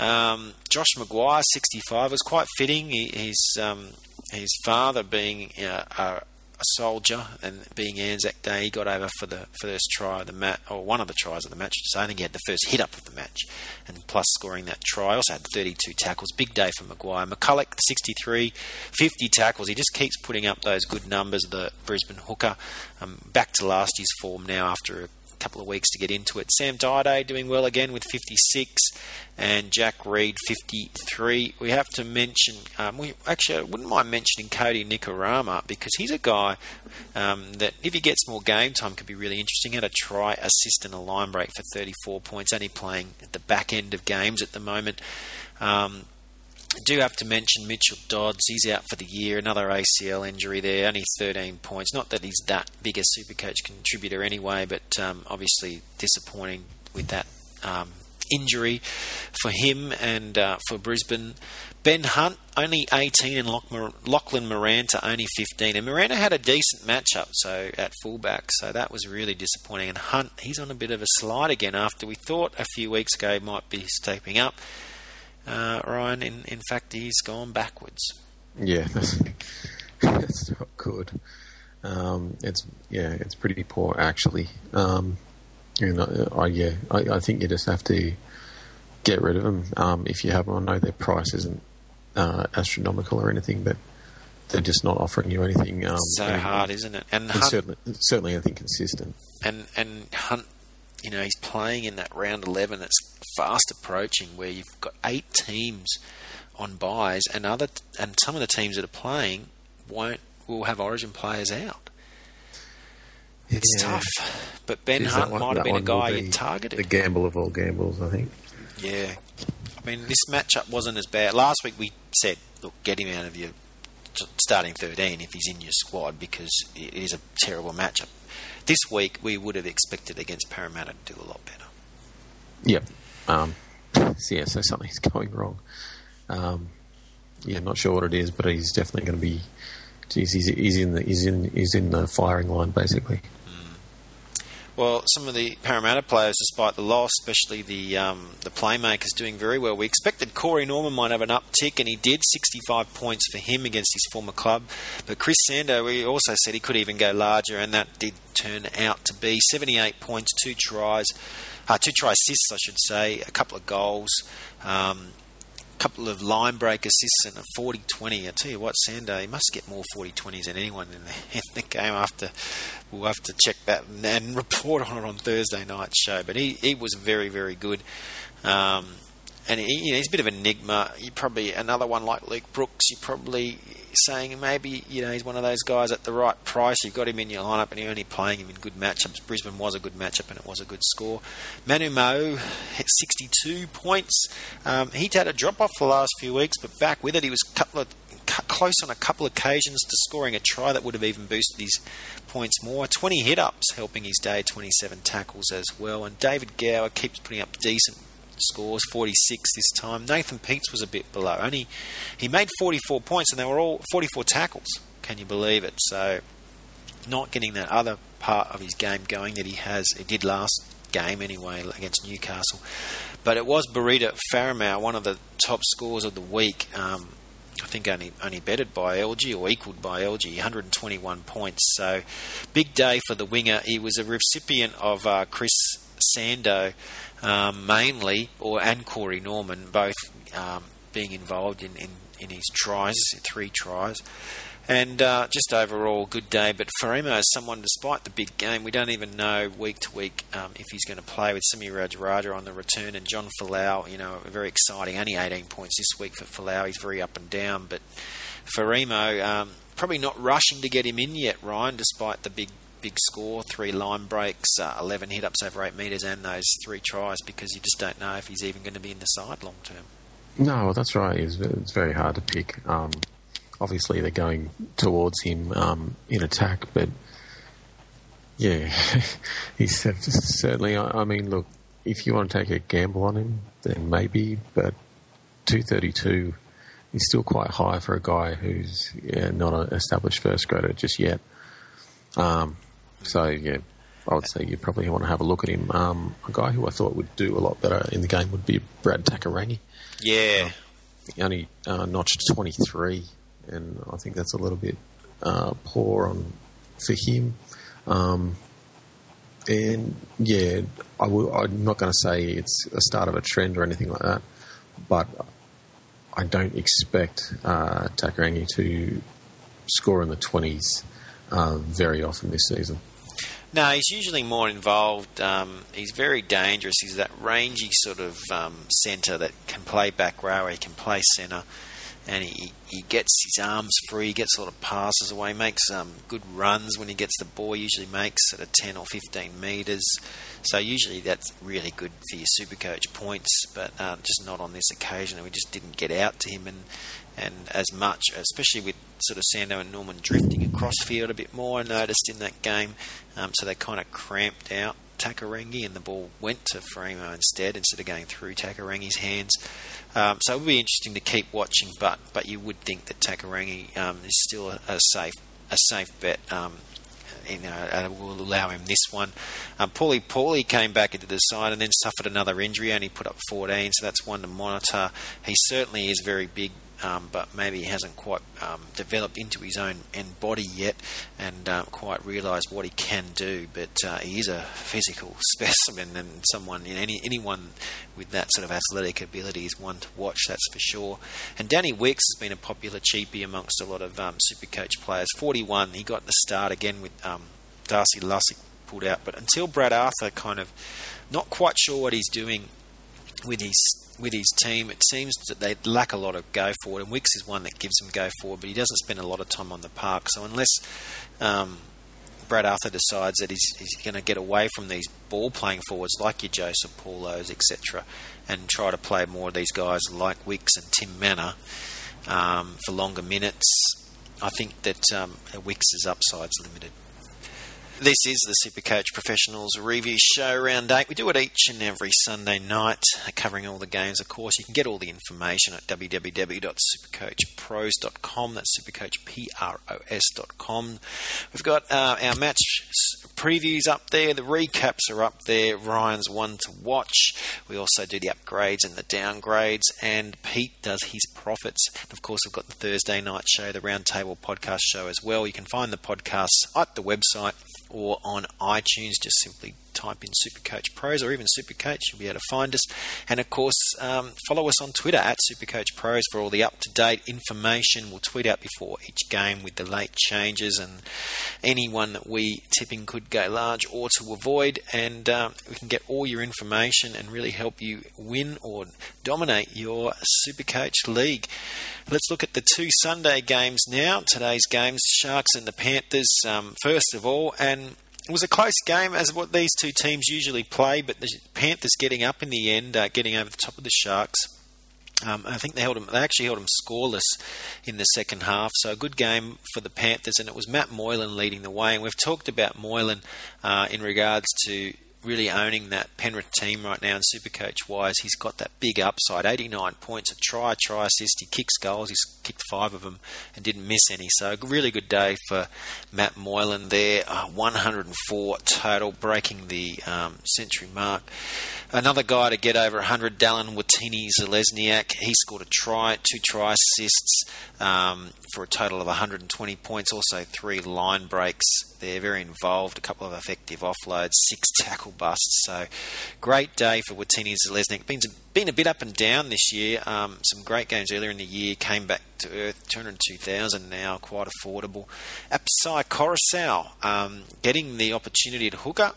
Um, Josh McGuire, 65, was quite fitting. He, his um, his father being uh, a, a, soldier and being Anzac Day, he got over for the first try of the match, or one of the tries of the match. So I think he had the first hit up of the match, and plus scoring that try. Also had 32 tackles. Big day for McGuire. McCullough, 63, 50 tackles. He just keeps putting up those good numbers. The Brisbane hooker, um, back to last year's form now after a couple of weeks to get into it. Sam Thaiday doing well again with 56, and Jack Reed 53. We have to mention, um, we actually I wouldn't mind mentioning Kodi Nikorima because he's a guy um, that if he gets more game time could be really interesting. Had a try, assist, and a line break for 34 points. Only playing at the back end of games at the moment. Um, I do have to mention Mitchell Dodds. He's out for the year. Another ACL injury there. Only 13 points. Not that he's that big a Supercoach contributor anyway, but um, obviously disappointing with that um, injury for him and uh, for Brisbane. Ben Hunt, only 18, and Lachlan Maranta, only 15. And Maranta had a decent matchup so at fullback, so that was really disappointing. And Hunt, he's on a bit of a slide again after we thought a few weeks ago might be stepping up uh, Ryan. In in fact, he's gone backwards. Yeah, that's, that's not good. Um, it's yeah, it's pretty poor actually. Um, you know, I, yeah, I, I, think you just have to get rid of them um, if you have them. I know their price isn't uh, astronomical or anything, but they're just not offering you anything. Um, so hard, isn't it? And, and Hunt, certainly, certainly anything consistent. And and Hunt you know, he's playing in that round 11 that's fast approaching where you've got eight teams on buys and other and some of the teams that are playing won't will have origin players out. It's yeah. tough. But Ben Is Hunt one, might have been a guy you targeted. The gamble of all gambles, I think. Yeah. I mean, this matchup wasn't as bad. Last week we said, look, get him out of your starting 13 if he's in your squad because it is a terrible matchup this week we would have expected against Parramatta to do a lot better. Yep. Um, so yeah, so something's going wrong. Um, yeah, not sure what it is, but he's definitely going to be. Geez, he's, he's in the he's in he's in the firing line basically. Well, some of the Parramatta players, despite the loss, especially the um, the playmakers, doing very well. We expected Corey Norman might have an uptick, and he did. 65 points for him against his former club. But Chris Sandow, we also said he could even go larger, and that did turn out to be. 78 points, two tries, uh, two try assists, I should say, a couple of goals. Um, couple of line break assists and a 40 20. I tell you what, Sandow, he must get more 40 20s than anyone in the, in the game. After we'll have to check that and, and, report on it on Thursday night show. But he, he was very, very good. Um, and he, you know, he's a bit of an enigma. You probably another one like Luke Brooks. You probably saying maybe you know he's one of those guys at the right price. You've got him in your lineup, and you're only playing him in good matchups. Brisbane was a good matchup, and it was a good score. Manu Ma'u hit 62 points. Um, he'd had a drop off the last few weeks, but back with it. He was a couple of close on a couple of occasions to scoring a try that would have even boosted his points more. 20 hit ups helping his day, 27 tackles as well. And David Gower keeps putting up decent scores, 46 this time. Nathan Peats was a bit below. Only he made 44 points, and they were all 44 tackles. Can you believe it? So, not getting that other part of his game going that he has. He did last game anyway against Newcastle, but it was Bureta Faraimo, one of the top scores of the week. Um, I think only only betted by Elgey or equalled by Elgey, 121 points. So big day for the winger. He was a recipient of uh, Chris Sandow um, mainly, or and Corey Norman, both um, being involved in, in, in, his tries, three tries. And uh, just overall, good day. But Faraimo is someone, despite the big game, we don't even know week to week um, if he's going to play with Semi Radradra on the return and John Folau, you know, very exciting. Only 18 points this week for Folau. He's very up and down. But Faraimo, um, probably not rushing to get him in yet, Ryan, despite the big big score, three line breaks, uh, 11 hit ups over 8 metres, and those three tries because you just don't know if he's even going to be in the side long term. No, well, that's right. It's, it's, very hard to pick. Um, obviously, they're going towards him um, in attack, but yeah, he's certainly. I mean, look, if you want to take a gamble on him, then maybe, but 232 is still quite high for a guy who's yeah, not an established first grader just yet. Um, so yeah, I would say you probably want to have a look at him. Um, a guy who I thought would do a lot better in the game would be Brad Takairangi. Yeah, uh, he only uh, notched 23, and I think that's a little bit uh, poor on for him. Um, and yeah, i w- I'm not going to say it's a start of a trend or anything like that, but I don't expect uh, Takairangi to score in the 20s uh, very often this season. No, he's usually more involved. Um, he's very dangerous. He's that rangy sort of um, centre that can play back row, he can play centre, and he, he gets his arms free, he gets a lot of passes away, makes um, good runs when he gets the ball, usually makes at a 10 or 15 metres. So usually that's really good for your super coach points, but uh, just not on this occasion. We just didn't get out to him and, and as much, especially with sort of Sandow and Norman drifting across field a bit more. I noticed in that game, um, so they kind of cramped out Takairangi and the ball went to Faraimo instead, instead of going through Takairangi's hands. Um, so it would be interesting to keep watching, but but you would think that Takairangi um, is still a, a, safe a safe bet. Um, you know, and will allow him this one. Um, Pauli Pauli came back into the side and then suffered another injury, only put up 14, so that's one to monitor. He certainly is very big um, but maybe hasn't quite um, developed into his own end body yet and uh, quite realised what he can do. But uh, he is a physical specimen and someone, any anyone with that sort of athletic ability is one to watch, that's for sure. And Danny Wicks has been a popular cheapie amongst a lot of um, Supercoach players. 41, he got the start again with um, Darcy Lussick pulled out, but until Brad Arthur kind of not quite sure what he's doing with his with his team, it seems that they lack a lot of go forward, and Wicks is one that gives them go forward, but he doesn't spend a lot of time on the park. So unless um, Brad Arthur decides that he's, he's going to get away from these ball playing forwards like your Joseph Paulos, etc., and try to play more of these guys like Wicks and Tim Mannah um, for longer minutes, I think that um, Wicks' upside's limited. This is the Supercoach Professionals Review Show Round 8. We do it each and every Sunday night, covering all the games. Of course, you can get all the information at www.supercoachpros.com. That's supercoachpros.com. We've got uh, our match previews up there, the recaps are up there. Ryan's one to watch. We also do the upgrades and the downgrades, and Pete does his profits. And of course, we've got the Thursday night show, the Roundtable podcast show as well. You can find the podcasts at the website or on iTunes. Just simply type in Supercoach Pros or even Supercoach, you'll be able to find us. And of course, um, follow us on Twitter at Supercoach Pros for all the up to date information. We'll tweet out before each game with the late changes and anyone that we tipping could go large or to avoid. And um, we can get all your information and really help you win or dominate your Supercoach League. Let's look at the two Sunday games now. Today's games, Sharks and the Panthers, um, first of all. And it was a close game, as what these two teams usually play, but the Panthers getting up in the end, uh, getting over the top of the Sharks. Um, I think they held them. They actually held them scoreless in the second half. So a good game for the Panthers, and it was Matt Moylan leading the way. And we've talked about Moylan uh, in regards to really owning that Penrith team right now, and Supercoach wise, he's got that big upside 89 points, a try, try assist. He kicks goals, he's kicked five of them and didn't miss any. So, a really good day for Matt Moylan there. Uh, 104 total, breaking the um, century mark. Another guy to get over 100, Dallin Watene Zelezniak. He scored a try, two try assists um, for a total of 120 points. Also, three line breaks. They're very involved. A couple of effective offloads, six tackle busts. So, great day for Watene Zelezniak. Been, been a bit up and down this year. Um, some great games earlier in the year. Came back to earth. 202,000 now, quite affordable. Apisai Koroisau um, getting the opportunity to hooker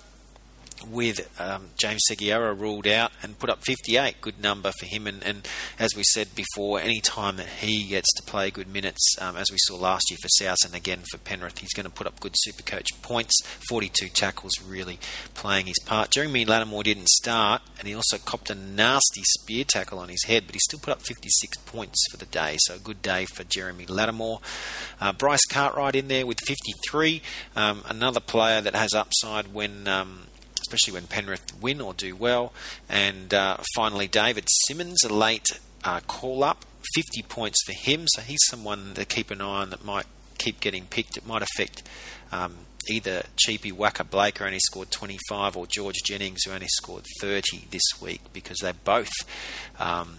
with um, James Segeyaro ruled out and put up 58. Good number for him. And, and, as we said before, any time that he gets to play good minutes, um, as we saw last year for South and again for Penrith, he's going to put up good super coach points. 42 tackles, really playing his part. Jeremy Latimore didn't start, and he also copped a nasty spear tackle on his head, but he still put up 56 points for the day. So a good day for Jeremy Latimore. Uh, Bryce Cartwright in there with 53. Um, another player that has upside when um, especially when Penrith win or do well. And uh, finally, David Simmons, a late uh, call up, 50 points for him. So he's someone to keep an eye on that might keep getting picked. It might affect. Um, either Cheapy Waqa Blake, who only scored 25, or George Jennings, who only scored 30 this week, because they both um,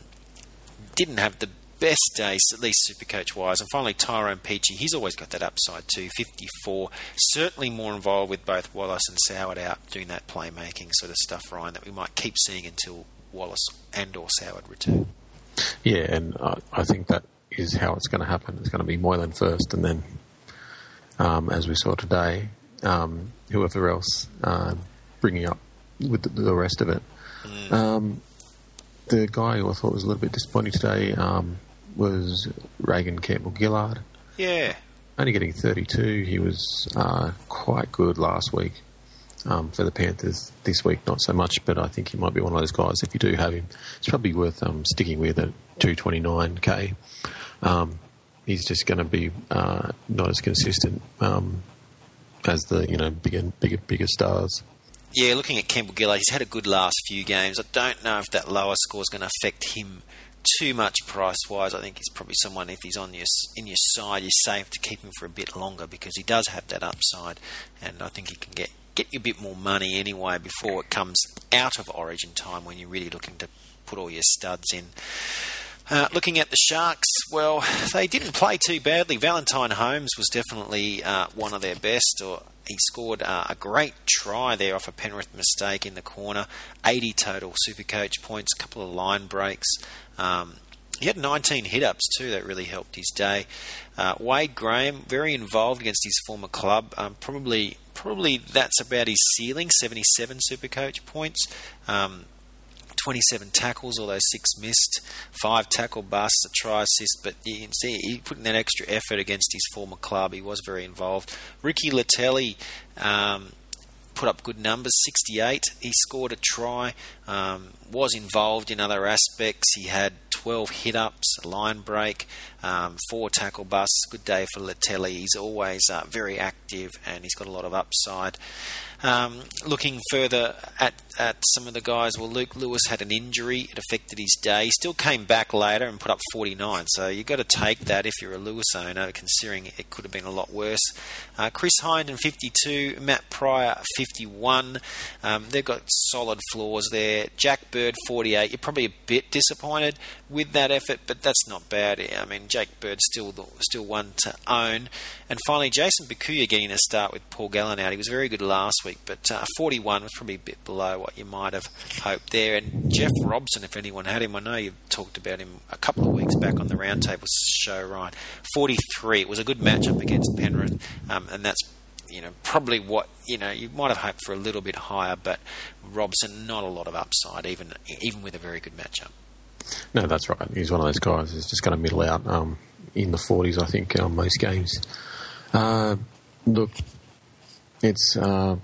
didn't have the best days, at least Supercoach wise. And finally, Tyrone Peachey, he's always got that upside too. 54, certainly more involved with both Wallace and Soward out doing that playmaking sort of stuff, Ryan, that we might keep seeing until Wallace and or Soward return. Yeah, and I think that is how it's going to happen. It's going to be Moylan first, and then, um, as we saw today, um, whoever else uh, bringing up with the, the rest of it. Mm. Um, the guy who I thought was a little bit disappointing today, um, was Reagan Campbell Gillard. Yeah. Only getting 32. He was uh, quite good last week um, for the Panthers. This week, not so much, but I think he might be one of those guys. If you do have him, it's probably worth um, sticking with at 229k. Um, he's just going to be uh, not as consistent um, as the you know bigger, bigger, bigger stars. Yeah, looking at Campbell Gillard, he's had a good last few games. I don't know if that lower score is going to affect him too much price wise. I think he's probably someone if he's on your in your side, you're safe to keep him for a bit longer because he does have that upside, and I think he can get get you a bit more money anyway before it comes out of Origin time when you're really looking to put all your studs in. Uh, looking at the Sharks, well, they didn't play too badly. Valentine Holmes was definitely uh, one of their best, or he scored uh, a great try there off a Penrith mistake in the corner. 80 total Supercoach points, a couple of line breaks. Um, he had 19 hit ups too, that really helped his day. Uh, Wade Graham, very involved against his former club. Um, probably, probably that's about his ceiling 77 Supercoach points. Um, 27 tackles, although six missed, five tackle busts, a try assist. But you can see he put in that extra effort against his former club. He was very involved. Ricky Leutele um, put up good numbers 68. He scored a try, um, was involved in other aspects. He had 12 hit ups, line break, um, four tackle busts. Good day for Leutele. He's always uh, very active and he's got a lot of upside. Um, looking further at, at some of the guys, well, Luke Lewis had an injury. It affected his day. He still came back later and put up 49. So you've got to take that if you're a Lewis owner, considering it could have been a lot worse. Uh, Chris Heighington, 52. Matt Prior, 51. Um, they've got solid floors there. Jack Bird, 48. You're probably a bit disappointed with that effort, but that's not bad. I mean, Jack Bird still still one to own. And finally, Jayson Bukuya getting a start with Paul Gallen out. He was very good last week, but uh, 41 was probably a bit below what you might have hoped there. And Jeff Robson, if anyone had him, I know you've talked about him a couple of weeks back on the Roundtable show, Ryan. 43. It was a good matchup against Penrith, um, and that's you know, probably what you know you might have hoped for a little bit higher, but Robson not a lot of upside, even even with a very good matchup. No, that's right. He's one of those guys who's just going to middle out um, in the 40s, I think, on most games. Uh, look, it's uh,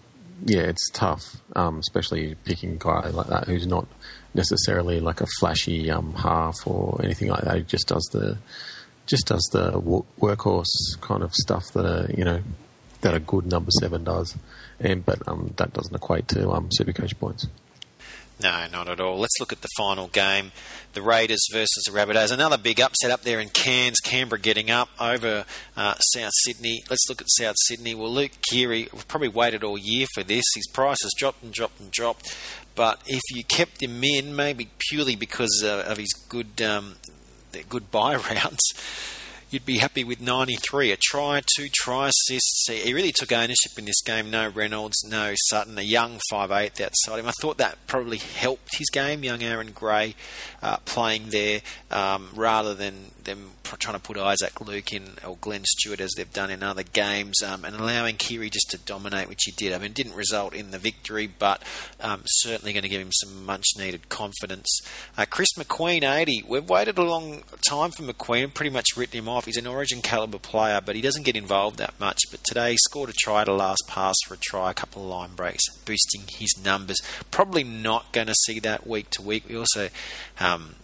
yeah, it's tough, um, especially picking a guy like that who's not necessarily like a flashy um, half or anything like that. He just does the just does the workhorse kind of stuff that a you know that a good number seven does, and but um, that doesn't equate to um, Supercoach points. No, not at all. Let's look at the final game. The Raiders versus the Rabbitohs. Another big upset up there in Cairns. Canberra getting up over uh, South Sydney. Let's look at South Sydney. Well, Luke Keary, probably waited all year for this. His price has dropped and dropped and dropped. But if you kept him in, maybe purely because uh, of his good, um, good buy rounds, you'd be happy with 93. A try, two try assists. He really took ownership in this game. No Reynolds, no Sutton, a young 5'8 outside him. I thought that probably helped his game, young Aaron Gray uh, playing there um, rather than them trying to put Isaac Luke in or Glenn Stewart as they've done in other games um, and allowing Keary just to dominate, which he did. I mean, didn't result in the victory, but um, certainly going to give him some much needed confidence. Uh, Chris McQueen, 80. We've waited a long time for McQueen, pretty much written him off. He's an origin caliber player, but he doesn't get involved that much. But today, he scored a try to last pass for a try, a couple of line breaks, boosting his numbers. Probably not going to see that week to week. We also um,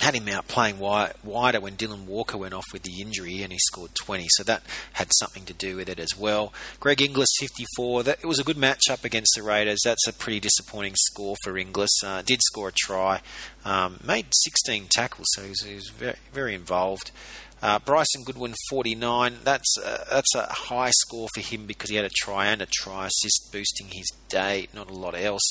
had him out playing wider when Dylan Walker went off with the injury and he scored 20. So that had something to do with it as well. Greg Inglis, 54. That, it was a good matchup against the Raiders. That's a pretty disappointing score for Inglis. Uh, did score a try. Um, made 16 tackles, so he was, he was very, very involved. Uh, Bryson Goodwin, 49. That's a, that's a high score for him because he had a try and a try assist, boosting his day, not a lot else.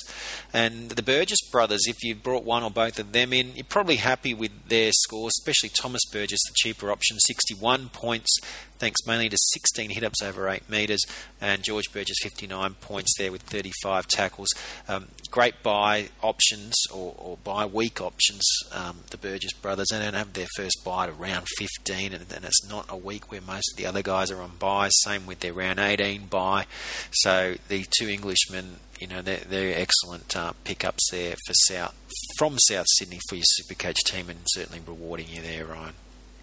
And the Burgess brothers, if you brought one or both of them in, you're probably happy with their scores, especially Thomas Burgess, the cheaper option, 61 points, thanks mainly to 16 hit ups over 8 metres, and George Burgess 59 points there with 35 tackles. Um, great buy options or, or buy week options, um, the Burgess brothers, and don't have their first buy at around 15, and, and it's not a week where most of the other guys are on buys. Same with their round 18 buy. So the two Englishmen, you know, they're, they're excellent uh, pickups there for South from South Sydney for your Supercoach team, and certainly rewarding you there, Ryan.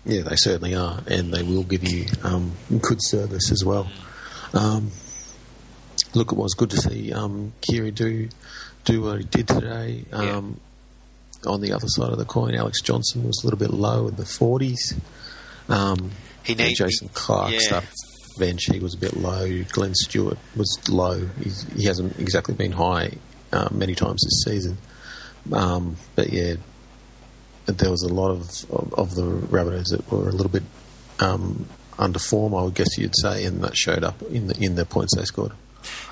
Yeah, they certainly are, and they will give you um, good service as well. Um, look, it was good to see um, Keary do do what he did today. Um, yeah. On the other side of the coin, Alex Johnston was a little bit low in the forties. Um, he needs Jason Clark yeah. stuff bench. He was a bit low. Glenn Stewart was low. He's, he hasn't exactly been high uh, many times this season. Um, but yeah, there was a lot of, of, of the Rabbitohs that were a little bit um, under form, I would guess you'd say, and that showed up in the in the points they scored.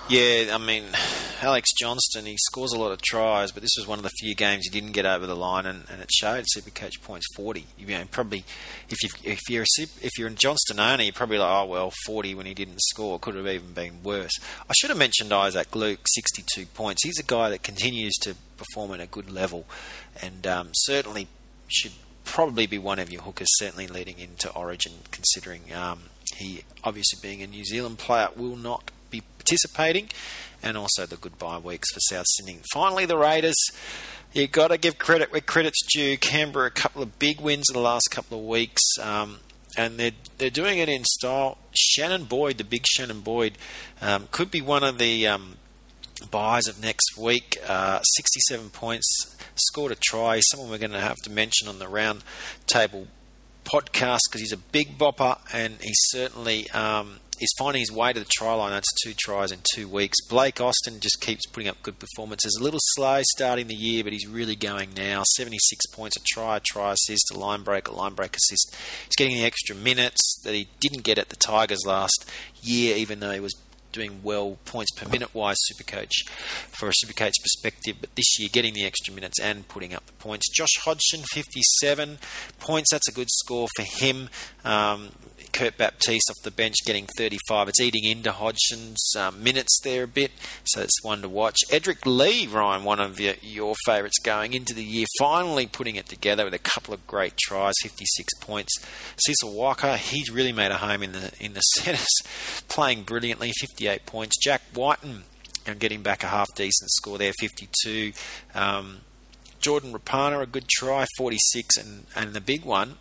Yeah, I mean, Alex Johnston, he scores a lot of tries, but this was one of the few games he didn't get over the line, and, and it showed. Supercoach points forty. You know, probably if you if you're a if you're a Johnston owner, you're probably like, oh well, forty when he didn't score could have even been worse. I should have mentioned Isaac Luke, sixty-two points. He's a guy that continues to perform at a good level, and um, certainly should probably be one of your hookers, certainly leading into Origin, considering um, he obviously being a New Zealand player will not be participating, and also the goodbye weeks for South Sydney. Finally, the Raiders. You've got to give credit where credit's due. Canberra, a couple of big wins in the last couple of weeks, um, and they're they're doing it in style. Shannon Boyd, the big Shannon Boyd, um, could be one of the um, buys of next week. Uh, 67 points, scored a try. Someone we're going to have to mention on the round table podcast because he's a big bopper and he certainly um, is finding his way to the try line. That's two tries in two weeks. Blake Austin just keeps putting up good performances. A little slow starting the year, but he's really going now. 76 points, a try, a try assist, a line break, a line break assist. He's getting the extra minutes that he didn't get at the Tigers last year, even though he was doing well points per minute wise Supercoach for a Supercoach perspective, but this year getting the extra minutes and putting up the points. Josh Hodgson, 57 points. That's a good score for him. Um, Kurt Baptiste off the bench getting 35. It's eating into Hodgson's um, minutes there a bit, so it's one to watch. Edrick Lee, Ryan, one of your, your favourites going into the year, finally putting it together with a couple of great tries, 56 points. Sisa Waqa, he's really made a home in the in the centres, playing brilliantly, 58 points. Jack and getting back a half decent score there, 52. Um, Jordan Rapana, a good try, 46, and, and the big one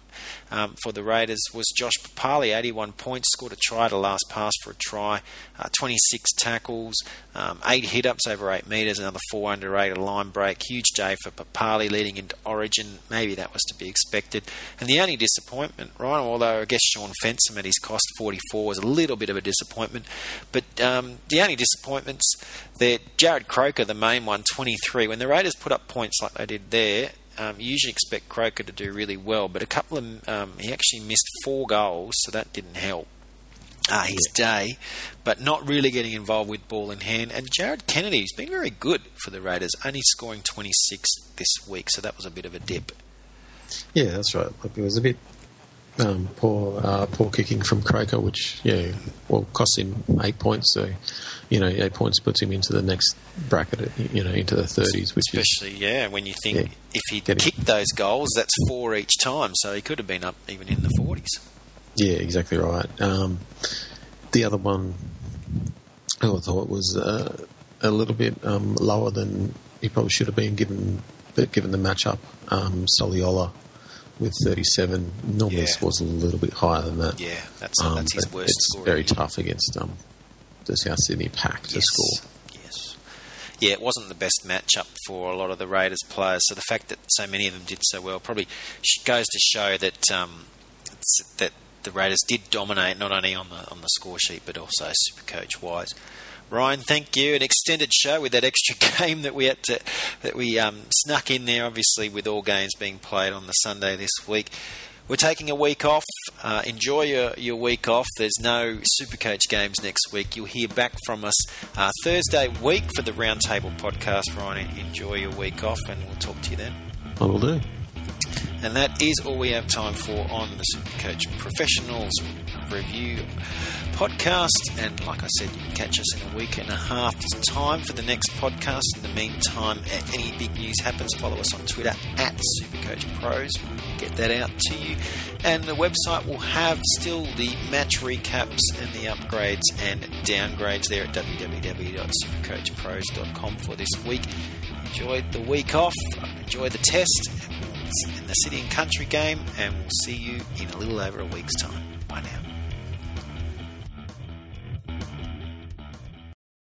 um, for the Raiders was Josh Papalii, 81 points, scored a try to last pass for a try, uh, 26 tackles, um, 8 hit ups over 8 metres, another 4 under 8, a line break. Huge day for Papalii leading into Origin. Maybe that was to be expected. And the only disappointment, Ryan, although I guess Shaun Fensom at his cost 44 was a little bit of a disappointment, but um, the only disappointments there, Jarrod Croker, the main one, 23. When the Raiders put up points like they did there, um, you usually expect Croker to do really well, but a couple of um, he actually missed four goals, so that didn't help. Uh, his day, but not really getting involved with ball in hand. And Jared Kennedy has been very good for the Raiders, only scoring 26 this week, so that was a bit of a dip. Yeah, that's right. It was a bit um, poor, uh, poor kicking from Croker, which yeah, well, cost him eight points. So, you know, eight points puts him into the next bracket, you know, into the thirties. Which especially is, yeah, when you think yeah, if he kicked those goals, that's four each time, so he could have been up even in the forties. Yeah, exactly right. Um, the other one, I thought was uh, a little bit um, lower than he probably should have been given given the matchup. Um, Soliola with 37. Normally yeah. was a little bit higher than that. Yeah, that's, um, that's his worst It's very tough against um, the South Sydney pack to yes. score. Yes. Yeah, it wasn't the best matchup for a lot of the Raiders players. So the fact that so many of them did so well probably goes to show that um, that the Raiders did dominate not only on the on the score sheet but also super coach wise. Ryan, thank you. An extended show with that extra game that we had to that we um, snuck in there. Obviously, with all games being played on the Sunday this week, we're taking a week off. Uh, enjoy your, your week off. There's no Supercoach games next week. You'll hear back from us uh, Thursday week for the Roundtable podcast. Ryan, enjoy your week off, and we'll talk to you then. I will do. And that is all we have time for on the Supercoach Professionals Review podcast. And like I said, you can catch us in a week and a half's time for the next podcast. In the meantime, if any big news happens, follow us on Twitter at Supercoach Pros. We'll get that out to you. And the website will have still the match recaps and the upgrades and downgrades there at www.supercoachpros.com for this week. Enjoy the week off, enjoy the test in the city and country game, and we'll see you in a little over a week's time. Bye now.